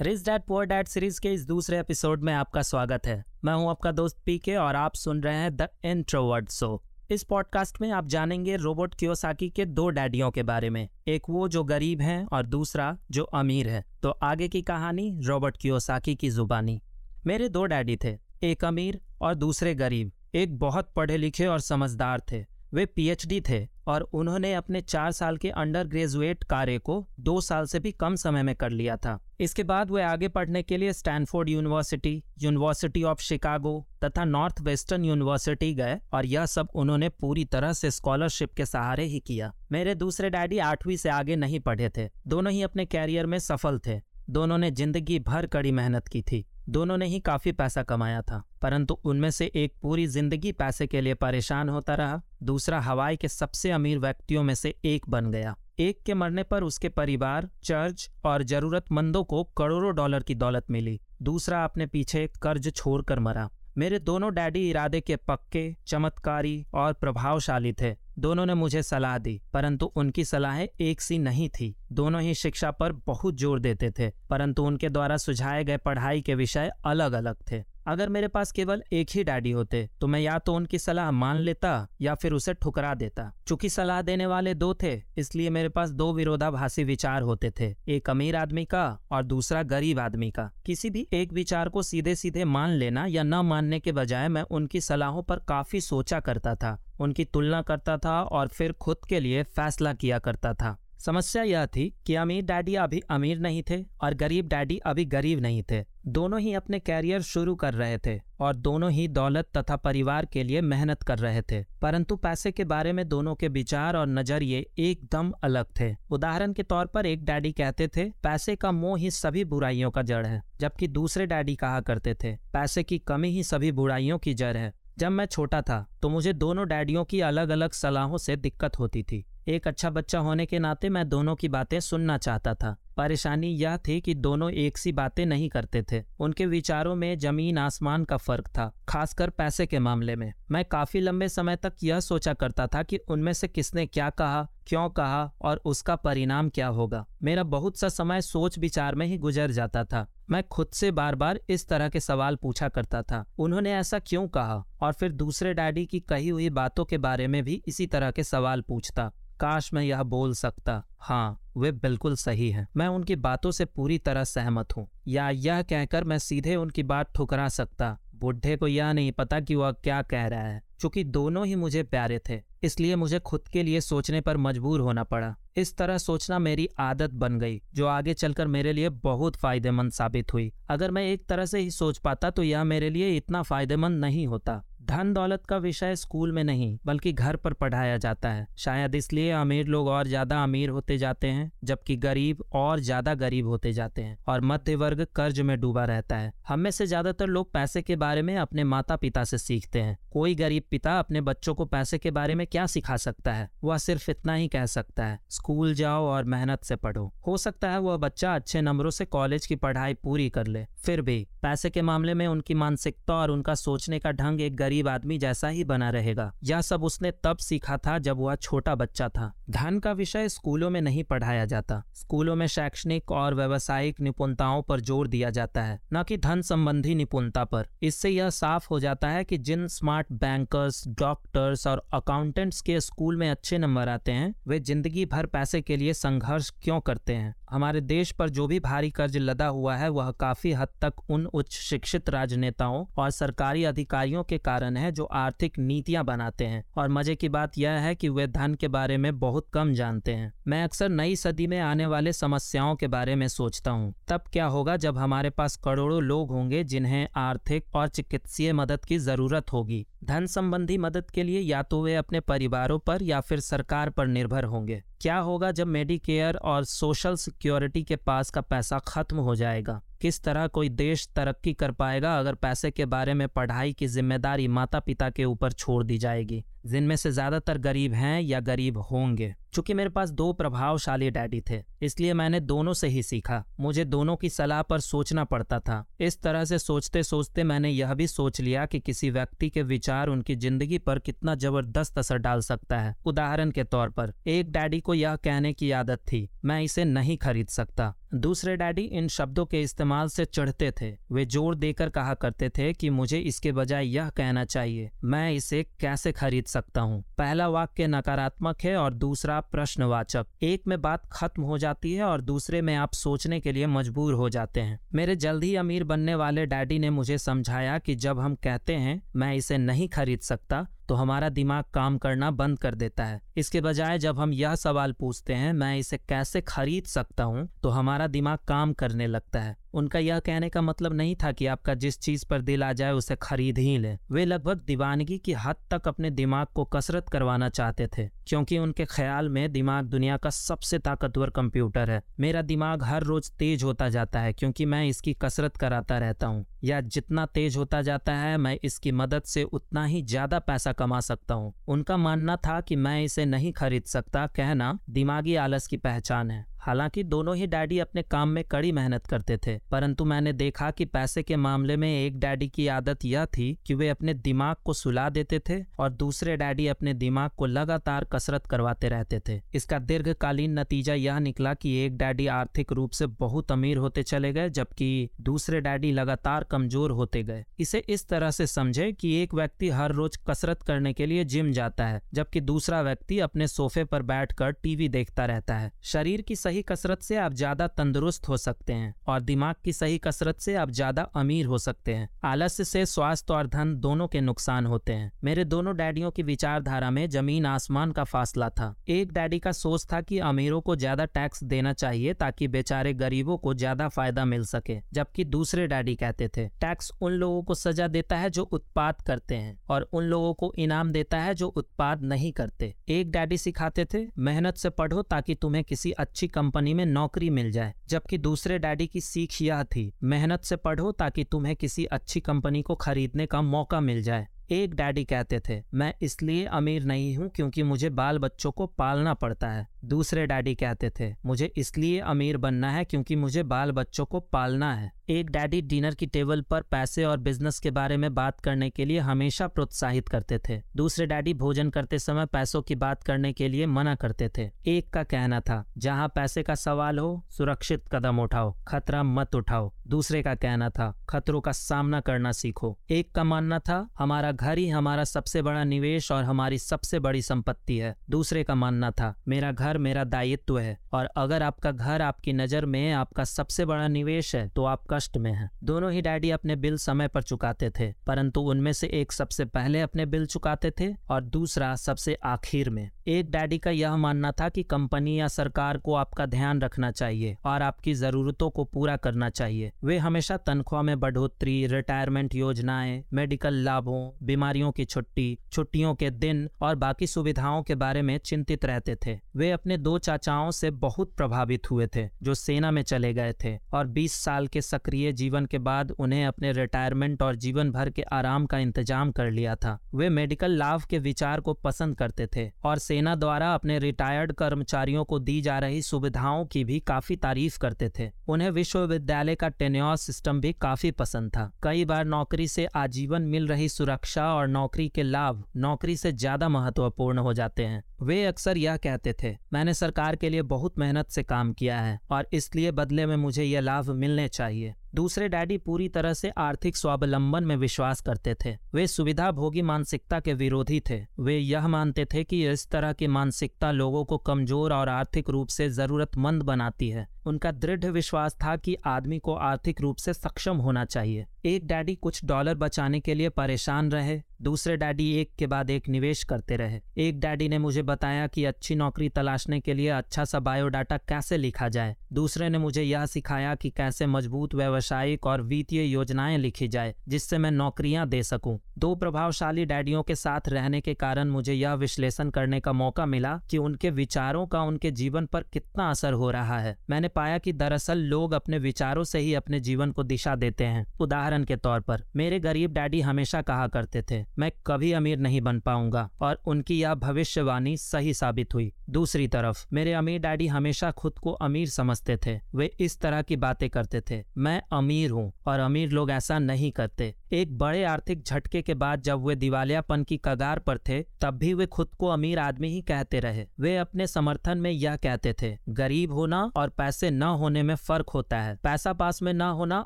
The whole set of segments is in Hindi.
Rich dad poor dad series के इस दूसरे एपिसोड में आपका स्वागत है। मैं हूँ आपका दोस्त पीके और आप सुन रहे हैं द इंट्रोवर्ड शो इस पॉडकास्ट में आप जानेंगे रोबोट कियोसाकी के दो डैडियों के बारे में। एक वो जो गरीब हैं और दूसरा जो अमीर है। तो आगे की कहानी रोबोट कियोसाकी की जुबानी। मेरे दो डैडी थे, एक अमीर और दूसरे गरीब। एक बहुत पढ़े लिखे और समझदार थे। वे पीएचडी थे और उन्होंने अपने चार साल के अंडर ग्रेजुएट कार्य को दो साल से भी कम समय में कर लिया था। इसके बाद वे आगे पढ़ने के लिए Stanford University University of Chicago तथा नॉर्थ वेस्टर्न यूनिवर्सिटी गए और यह सब उन्होंने पूरी तरह से स्कॉलरशिप के सहारे ही किया। मेरे दूसरे डैडी आठवीं से आगे नहीं पढ़े थे। दोनों ही अपने कैरियर में सफल थे। दोनों ने ज़िंदगी भर कड़ी मेहनत की थी। दोनों ने ही काफ़ी पैसा कमाया था, परंतु उनमें से एक पूरी ज़िंदगी पैसे के लिए परेशान होता रहा, दूसरा हवाई के सबसे अमीर व्यक्तियों में से एक बन गया। एक के मरने पर उसके परिवार, चर्च और जरूरतमंदों को करोड़ों डॉलर की दौलत मिली, दूसरा अपने पीछे कर्ज छोड़कर मरा। मेरे दोनों डैडी इरादे के पक्के, चमत्कारी और प्रभावशाली थे। दोनों ने मुझे सलाह दी, परंतु उनकी सलाहें एक सी नहीं थी। दोनों ही शिक्षा पर बहुत ज़ोर देते थे, परंतु उनके द्वारा सुझाए गए पढ़ाई के विषय अलग अलग थे। अगर मेरे पास केवल एक ही डैडी होते तो मैं या तो उनकी सलाह मान लेता या फिर उसे ठुकरा देता। चूँकि सलाह देने वाले दो थे, इसलिए मेरे पास दो विरोधाभासी विचार होते थे, एक अमीर आदमी का और दूसरा गरीब आदमी का। किसी भी एक विचार को सीधे सीधे मान लेना या न मानने के बजाय मैं उनकी सलाहों पर काफ़ी सोचा करता था, उनकी तुलना करता था और फिर खुद के लिए फैसला किया करता था। समस्या यह थी कि अमीर डैडी अभी अमीर नहीं थे और गरीब डैडी अभी गरीब नहीं थे। दोनों ही अपने कैरियर शुरू कर रहे थे और दोनों ही दौलत तथा परिवार के लिए मेहनत कर रहे थे। परंतु पैसे के बारे में दोनों के विचार और नज़रिए एकदम अलग थे। उदाहरण के तौर पर एक डैडी कहते थे, पैसे का मोह ही सभी बुराइयों का जड़ है। जबकि दूसरे डैडी कहा करते थे, पैसे की कमी ही सभी बुराइयों की जड़ है। जब मैं छोटा था तो मुझे दोनों डैडियों की अलग अलग सलाहों से दिक्कत होती थी। एक अच्छा बच्चा होने के नाते मैं दोनों की बातें सुनना चाहता था। परेशानी यह थी कि दोनों एक सी बातें नहीं करते थे। उनके विचारों में ज़मीन आसमान का फ़र्क था, खासकर पैसे के मामले में। मैं काफ़ी लंबे समय तक यह सोचा करता था कि उनमें से किसने क्या कहा, क्यों कहा और उसका परिणाम क्या होगा। मेरा बहुत सा समय सोच विचार में ही गुजर जाता था। मैं खुद से बार बार इस तरह के सवाल पूछा करता था, उन्होंने ऐसा क्यों कहा? और फिर दूसरे डैडी की कही हुई बातों के बारे में भी इसी तरह के सवाल पूछता। काश मैं यह बोल सकता। हाँ वे बिल्कुल सही हैं। मैं उनकी बातों से पूरी तरह सहमत हूँ। या यह कहकर मैं सीधे उनकी बात ठुकरा सकता। बुढ़े को यह नहीं पता कि वह क्या कह रहा है क्योंकि दोनों ही मुझे प्यारे थे, इसलिए मुझे खुद के लिए सोचने पर मजबूर होना पड़ा। इस तरह सोचना मेरी आदत बन गई, जो आगे चलकर मेरे लिए बहुत फ़ायदेमंद साबित हुई। अगर मैं एक तरह से ही सोच पाता तो यह मेरे लिए इतना फ़ायदेमंद नहीं होता। धन दौलत का विषय स्कूल में नहीं, बल्कि घर पर पढ़ाया जाता है। शायद इसलिए अमीर लोग और ज़्यादा अमीर होते जाते हैं, जबकि गरीब और ज़्यादा गरीब होते जाते हैं और मध्य वर्ग कर्ज में डूबा रहता है। हम में से ज़्यादातर लोग पैसे के बारे में अपने माता पिता से सीखते हैं। कोई गरीब पिता अपने बच्चों को पैसे के बारे में क्या सिखा सकता है? वह सिर्फ़ इतना ही कह सकता है, स्कूल जाओ और मेहनत से पढ़ो। हो सकता है वह बच्चा अच्छे नंबरों से कॉलेज की पढ़ाई पूरी कर ले, फिर भी। पैसे के मामले में उनकी मानसिकता और उनका सोचने का ढंग एक गरीब आदमी जैसा ही बना रहेगा। यह सब उसने तब सीखा था जब वह छोटा बच्चा था। धन का विषय स्कूलों में नहीं पढ़ाया जाता। स्कूलों में शैक्षणिक और व्यवसायिक निपुणताओं पर ज़ोर दिया जाता है, न कि धन संबंधी निपुणता पर। इससे यह साफ़ हो जाता है कि जिन स्मार्ट बैंकर्स, डॉक्टर्स और अकाउंटेंट्स के स्कूल में अच्छे नंबर आते हैं, वे ज़िंदगी भर पैसे के लिए संघर्ष क्यों करते हैं? हमारे देश पर जो भी भारी कर्ज लदा हुआ है, वह काफ़ी हद तक उन उच्च शिक्षित राजनेताओं और सरकारी अधिकारियों के कारण है जो आर्थिक नीतियाँ बनाते हैं। और मज़े की बात यह है कि वे धन के बारे में बहुत कम जानते हैं। मैं अक्सर नई सदी में आने वाले समस्याओं के बारे में सोचता हूँ। तब क्या होगा जब हमारे पास करोड़ों लोग होंगे जिन्हें आर्थिक और चिकित्सीय मदद की ज़रूरत होगी। धन संबंधी मदद के लिए या तो वे अपने परिवारों पर या फिर सरकार पर निर्भर होंगे। क्या होगा जब मेडिकेयर और सोशल सिक्योरिटी के पास का पैसा खत्म हो जाएगा? किस तरह कोई देश तरक्की कर पाएगा अगर पैसे के बारे में पढ़ाई की ज़िम्मेदारी माता पिता के ऊपर छोड़ दी जाएगी? जिनमें से ज़्यादातर गरीब हैं या गरीब होंगे। चूँकि मेरे पास दो प्रभावशाली डैडी थे, इसलिए मैंने दोनों से ही सीखा। मुझे दोनों की सलाह पर सोचना पड़ता था। इस तरह से सोचते सोचते मैंने यह भी सोच लिया कि किसी व्यक्ति के विचार उनकी ज़िंदगी पर कितना ज़बरदस्त असर डाल सकता है। उदाहरण के तौर पर, एक डैडी को यह कहने की आदत थी, मैं इसे नहीं खरीद सकता। दूसरे डैडी इन शब्दों के इस्तेमाल से चढ़ते थे। वे ज़ोर देकर कहा करते थे कि मुझे इसके बजाय यह कहना चाहिए, मैं इसे कैसे खरीद सकता हूँ? पहला वाक्य नकारात्मक है और दूसरा प्रश्नवाचक। एक में बात खत्म हो जाती है और दूसरे में आप सोचने के लिए मजबूर हो जाते हैं। मेरे जल्द ही अमीर बनने वाले डैडी ने मुझे समझाया कि जब हम कहते हैं, मैं इसे नहीं खरीद सकता तो हमारा दिमाग काम करना बंद कर देता है। इसके बजाय जब हम यह सवाल पूछते हैं, मैं इसे कैसे खरीद सकता हूँ तो हमारा दिमाग काम करने लगता है। उनका यह कहने का मतलब नहीं था कि आपका जिस चीज़ पर दिल आ जाए उसे खरीद ही ले। वे लगभग दीवानगी की हद तक अपने दिमाग को कसरत करवाना चाहते थे, क्योंकि उनके ख्याल में दिमाग दुनिया का सबसे ताकतवर कंप्यूटर है। मेरा दिमाग हर रोज तेज होता जाता है, क्योंकि मैं इसकी कसरत कराता रहता हूँ। या जितना तेज होता जाता है, मैं इसकी मदद से उतना ही ज़्यादा पैसा कमा सकता हूँ। उनका मानना था कि मैं इसे नहीं खरीद सकता, कहना दिमागी आलस की पहचान है। हालाँकि दोनों ही डैडी अपने काम में कड़ी मेहनत करते थे, परंतु मैंने देखा कि पैसे के मामले में एक डैडी की आदत यह थी कि वे अपने दिमाग को सुला देते थे और दूसरे डैडी अपने दिमाग को लगातार कसरत करवाते रहते थे। इसका दीर्घकालीन नतीजा यह निकला कि एक डैडी आर्थिक रूप से बहुत अमीर होते चले गए, जबकि दूसरे डैडी लगातार कमज़ोर होते गए। इसे इस तरह से समझे कि एक व्यक्ति हर रोज कसरत करने के लिए जिम जाता है, जबकि दूसरा व्यक्ति अपने सोफे पर बैठकर टीवी देखता रहता है। शरीर की सही सही कसरत से आप ज़्यादा तंदुरुस्त हो सकते हैं और दिमाग की सही कसरत से आप ज़्यादा अमीर हो सकते हैं। आलस्य से स्वास्थ्य और धन दोनों के नुकसान होते हैं। मेरे दोनों डैडियों की विचारधारा में ज़मीन आसमान का फासला था। एक डैडी का सोच था कि अमीरों को ज़्यादा टैक्स देना चाहिए ताकि बेचारे गरीबों को ज़्यादा फ़ायदा मिल सके, जबकि दूसरे डैडी कहते थे, टैक्स उन लोगों को सजा देता है जो उत्पाद करते हैं और उन लोगों को इनाम देता है जो उत्पाद नहीं करते। एक डैडी सिखाते थे, मेहनत से पढ़ो ताकि तुम्हें किसी अच्छी कंपनी में नौकरी मिल जाए, जबकि दूसरे डैडी की सीख यह थी, मेहनत से पढ़ो ताकि तुम्हें किसी अच्छी कंपनी को खरीदने का मौका मिल जाए। एक डैडी कहते थे, मैं इसलिए अमीर नहीं हूँ क्योंकि मुझे बाल बच्चों को पालना पड़ता है। दूसरे डैडी कहते थे, मुझे इसलिए अमीर बनना है क्योंकि मुझे बाल बच्चों को पालना है। एक डैडी डिनर की टेबल पर पैसे और बिज़नेस के बारे में बात करने के लिए हमेशा प्रोत्साहित करते थे। दूसरे डैडी भोजन करते समय पैसों की बात करने के लिए मना करते थे। एक का कहना था, जहाँ पैसे का सवाल हो, सुरक्षित कदम उठाओ, खतरा मत उठाओ। दूसरे का कहना था, खतरों का सामना करना सीखो। एक का मानना था, हमारा घर ही हमारा सबसे बड़ा निवेश और हमारी सबसे बड़ी संपत्ति है। दूसरे का मानना था, मेरा घर मेरा दायित्व है और अगर आपका घर आपकी नज़र में आपका सबसे बड़ा निवेश है तो आप कष्ट में है। दोनों ही डैडी अपने बिल समय पर चुकाते थे, परंतु उनमें से एक सबसे पहले अपने बिल चुकाते थे और दूसरा सबसे आखिर में। एक डैडी का यह मानना था कि कंपनी या सरकार को आपका ध्यान रखना चाहिए और आपकी जरूरतों को पूरा करना चाहिए। वे हमेशा तनख्वाह में बढ़ोतरी, रिटायरमेंट योजनाएँ, मेडिकल लाभों, बीमारियों की छुट्टी, छुट्टियों के दिन और बाकी सुविधाओं के बारे में चिंतित रहते थे। वे अपने दो चाचाओं से बहुत प्रभावित हुए थे, जो सेना में चले गए थे और 20 साल के सक्रिय जीवन के बाद उन्हें अपने रिटायरमेंट और जीवन भर के आराम का इंतज़ाम कर लिया था। वे मेडिकल लाभ के विचार को पसंद करते थे और सेना द्वारा अपने रिटायर्ड कर्मचारियों को दी जा रही सुविधाओं की भी काफ़ी तारीफ़ करते थे। उन्हें विश्वविद्यालय का टेन्योर सिस्टम भी काफ़ी पसंद था। कई बार नौकरी से आजीवन मिल रही सुरक्षा और नौकरी के लाभ नौकरी से ज़्यादा महत्वपूर्ण हो जाते हैं। वे अक्सर यह कहते थे मैंने सरकार के लिए बहुत मेहनत से काम किया है और इसलिए बदले में मुझे यह लाभ मिलने चाहिए। दूसरे डैडी पूरी तरह से आर्थिक स्वावलंबन में विश्वास करते थे। वे सुविधा भोगी मानसिकता के विरोधी थे। वे यह मानते थे कि इस तरह की मानसिकता लोगों को कमज़ोर और आर्थिक रूप से जरूरतमंद बनाती है। उनका दृढ़ विश्वास था कि आदमी को आर्थिक रूप से सक्षम होना चाहिए। एक डैडी कुछ डॉलर बचाने के लिए परेशान रहे, दूसरे डैडी एक के बाद एक निवेश करते रहे। एक डैडी ने मुझे बताया कि अच्छी नौकरी तलाशने के लिए अच्छा सा बायोडाटा कैसे लिखा जाए। दूसरे ने मुझे यह सिखाया कि कैसे मज़बूत व्यवसायिक और वित्तीय योजनाएँ लिखी जाए, जिससे मैं नौकरियाँ दे सकूँ। दो प्रभावशाली डैडियों के साथ रहने के कारण मुझे यह विश्लेषण करने का मौका मिला कि उनके विचारों का उनके जीवन पर कितना असर हो रहा है। मैंने पाया कि दरअसल लोग अपने विचारों से ही अपने जीवन को दिशा देते हैं। उदाहरण के तौर पर, मेरे गरीब डैडी हमेशा कहा करते थे, मैं कभी अमीर नहीं बन पाऊँगा। और उनकी यह भविष्यवाणी सही साबित हुई। दूसरी तरफ़, मेरे अमीर डैडी हमेशा खुद को अमीर समझते थे। वे इस तरह की बातें करते थे। मैं अमीर हूँ और अमीर लोग ऐसा नहीं करते। एक बड़े आर्थिक झटके के बाद जब वे दिवालियापन की कगार पर थे, तब भी वे खुद को अमीर आदमी ही कहते रहे। वे अपने समर्थन में यह कहते थे, गरीब होना और पैसे न होने में फ़र्क होता है। पैसा पास में न होना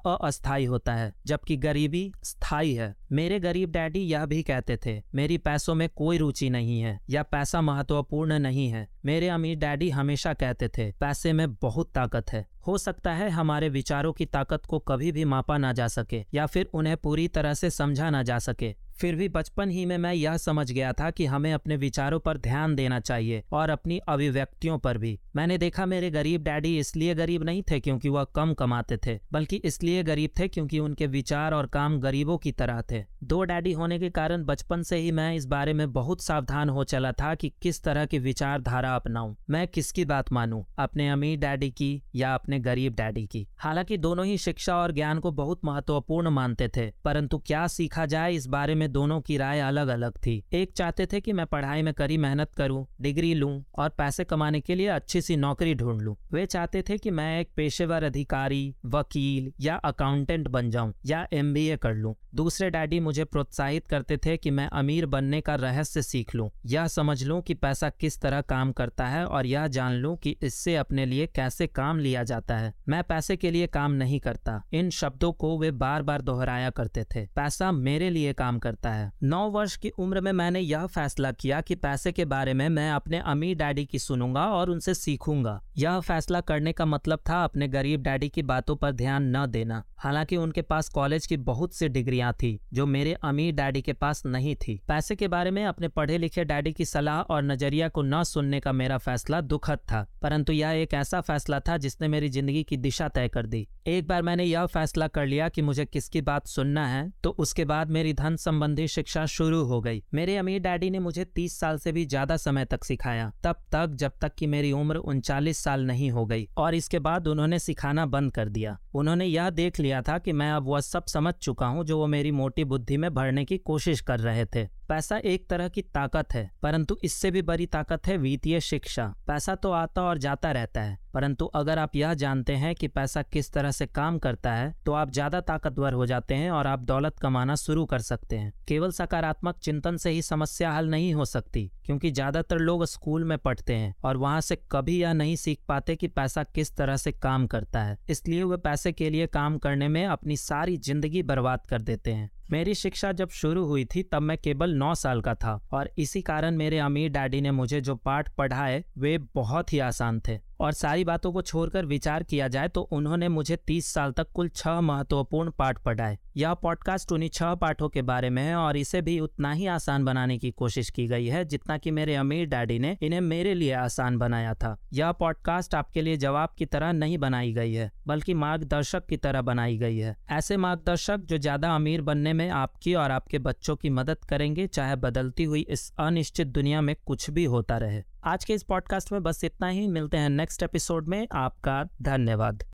अस्थायी होता है, जबकि गरीबी स्थायी है। मेरे गरीब डैडी यह भी कहते थे, मेरी पैसों में कोई रुचि नहीं है, या पैसा महत्वपूर्ण नहीं है। मेरे अमीर डैडी हमेशा कहते थे, पैसे में बहुत ताकत है। हो सकता है हमारे विचारों की ताकत को कभी भी मापा ना जा सके, या फिर उन्हें पूरी तरह से समझा ना जा सके। फिर भी बचपन ही में मैं यह समझ गया था कि हमें अपने विचारों पर ध्यान देना चाहिए और अपनी अभिव्यक्तियों पर भी। मैंने देखा मेरे गरीब डैडी इसलिए गरीब नहीं थे क्योंकि वह कम कमाते थे, बल्कि इसलिए गरीब थे क्योंकि उनके विचार और काम गरीबों की तरह थे। दो डैडी होने के कारण बचपन से ही मैं इस बारे में बहुत सावधान हो चला था कि किस तरह की विचारधारा अपनाऊं। मैं किसकी बात मानूं, अपने अमीर डैडी की या अपने गरीब डैडी की? हालाँकि दोनों ही शिक्षा और ज्ञान को बहुत महत्वपूर्ण मानते थे, परंतु क्या सीखा जाए इस बारे में दोनों की राय अलग अलग थी। एक चाहते थे कि मैं पढ़ाई में करी मेहनत करूँ, डिग्री लूँ और पैसे कमाने के लिए अच्छी सी नौकरी ढूंढ लूँ। वे चाहते थे कि मैं एक पेशेवर अधिकारी, वकील या अकाउंटेंट बन जाऊँ या एमबीए कर लूँ। दूसरे डैडी मुझे प्रोत्साहित करते थे कि मैं अमीर बनने का रहस्य सीख लूँ। यह समझ लूँ कि पैसा किस तरह काम करता है और यह जान लूँ कि इससे अपने लिए कैसे काम लिया जाता है। मैं पैसे के लिए काम नहीं करता। इन शब्दों को वे बार बार दोहराया करते थे। पैसा मेरे लिए काम करता करता है। नौ वर्ष की उम्र में मैंने यह फैसला किया कि पैसे के बारे में मैं अपने अमीर डैडी की सुनूँगा और उनसे सीखूँगा। यह फैसला करने का मतलब था अपने गरीब डैडी की बातों पर ध्यान न देना। हालाँकि उनके पास कॉलेज की बहुत सी डिग्रियाँ थी, जो मेरे अमीर डैडी के पास नहीं थी। पैसे के बारे में अपने पढ़े लिखे डैडी की सलाह और नज़रिया को न सुनने का मेरा फैसला दुखद था, परंतु यह एक ऐसा फैसला था जिसने मेरी ज़िंदगी की दिशा तय कर दी। एक बार मैंने यह फैसला कर लिया कि मुझे किसकी बात सुनना है तो उसके बाद मेरी धन संबंधी शिक्षा शुरू हो गई। मेरे अमीर डैडी ने मुझे तीस साल से भी ज़्यादा समय तक सिखाया। तब तक, जब तक कि मेरी उम्र उनचालीस साल नहीं हो गई। और इसके बाद उन्होंने सिखाना बंद कर दिया। उन्होंने यह देख लिया था कि मैं अब वह सब समझ चुका हूँ जो वो मेरी मोटी बुद्धि में भरने की कोशिश कर रहे थे। पैसा एक तरह की ताकत है, परंतु इससे भी बड़ी ताकत है वित्तीय शिक्षा। पैसा तो आता और जाता रहता है, परंतु अगर आप यह जानते हैं कि पैसा किस तरह से काम करता है तो आप ज़्यादा ताकतवर हो जाते हैं और आप दौलत कमाना शुरू कर सकते हैं। केवल सकारात्मक चिंतन से ही समस्या हल नहीं हो सकती, क्योंकि ज़्यादातर लोग स्कूल में पढ़ते हैं और वहाँ से कभी यह नहीं सीख पाते कि पैसा किस तरह से काम करता है। इसलिए वे पैसे के लिए काम करने में अपनी सारी ज़िंदगी बर्बाद कर देते हैं। मेरी शिक्षा जब शुरू हुई थी, तब मैं केवल नौ साल का था और इसी कारण मेरे अमीर डैडी ने मुझे जो पाठ पढ़ाए, वे बहुत ही आसान थे। और सारी बातों को छोड़कर विचार किया जाए तो उन्होंने मुझे तीस साल तक कुल छह महत्वपूर्ण पाठ पढ़ाए। यह पॉडकास्ट उन्हीं छह पाठों के बारे में है और इसे भी उतना ही आसान बनाने की कोशिश की गई है जितना कि मेरे अमीर डैडी ने इन्हें मेरे लिए आसान बनाया था। यह पॉडकास्ट आपके लिए जवाब की तरह नहीं बनाई गई है, बल्कि मार्गदर्शक की तरह बनाई गई है। ऐसे मार्गदर्शक जो ज़्यादा अमीर बनने में आपकी और आपके बच्चों की मदद करेंगे, चाहे बदलती हुई इस अनिश्चित दुनिया में कुछ भी होता रहे। आज के इस पॉडकास्ट में बस इतना ही। मिलते हैं नेक्स्ट एपिसोड में। आपका धन्यवाद।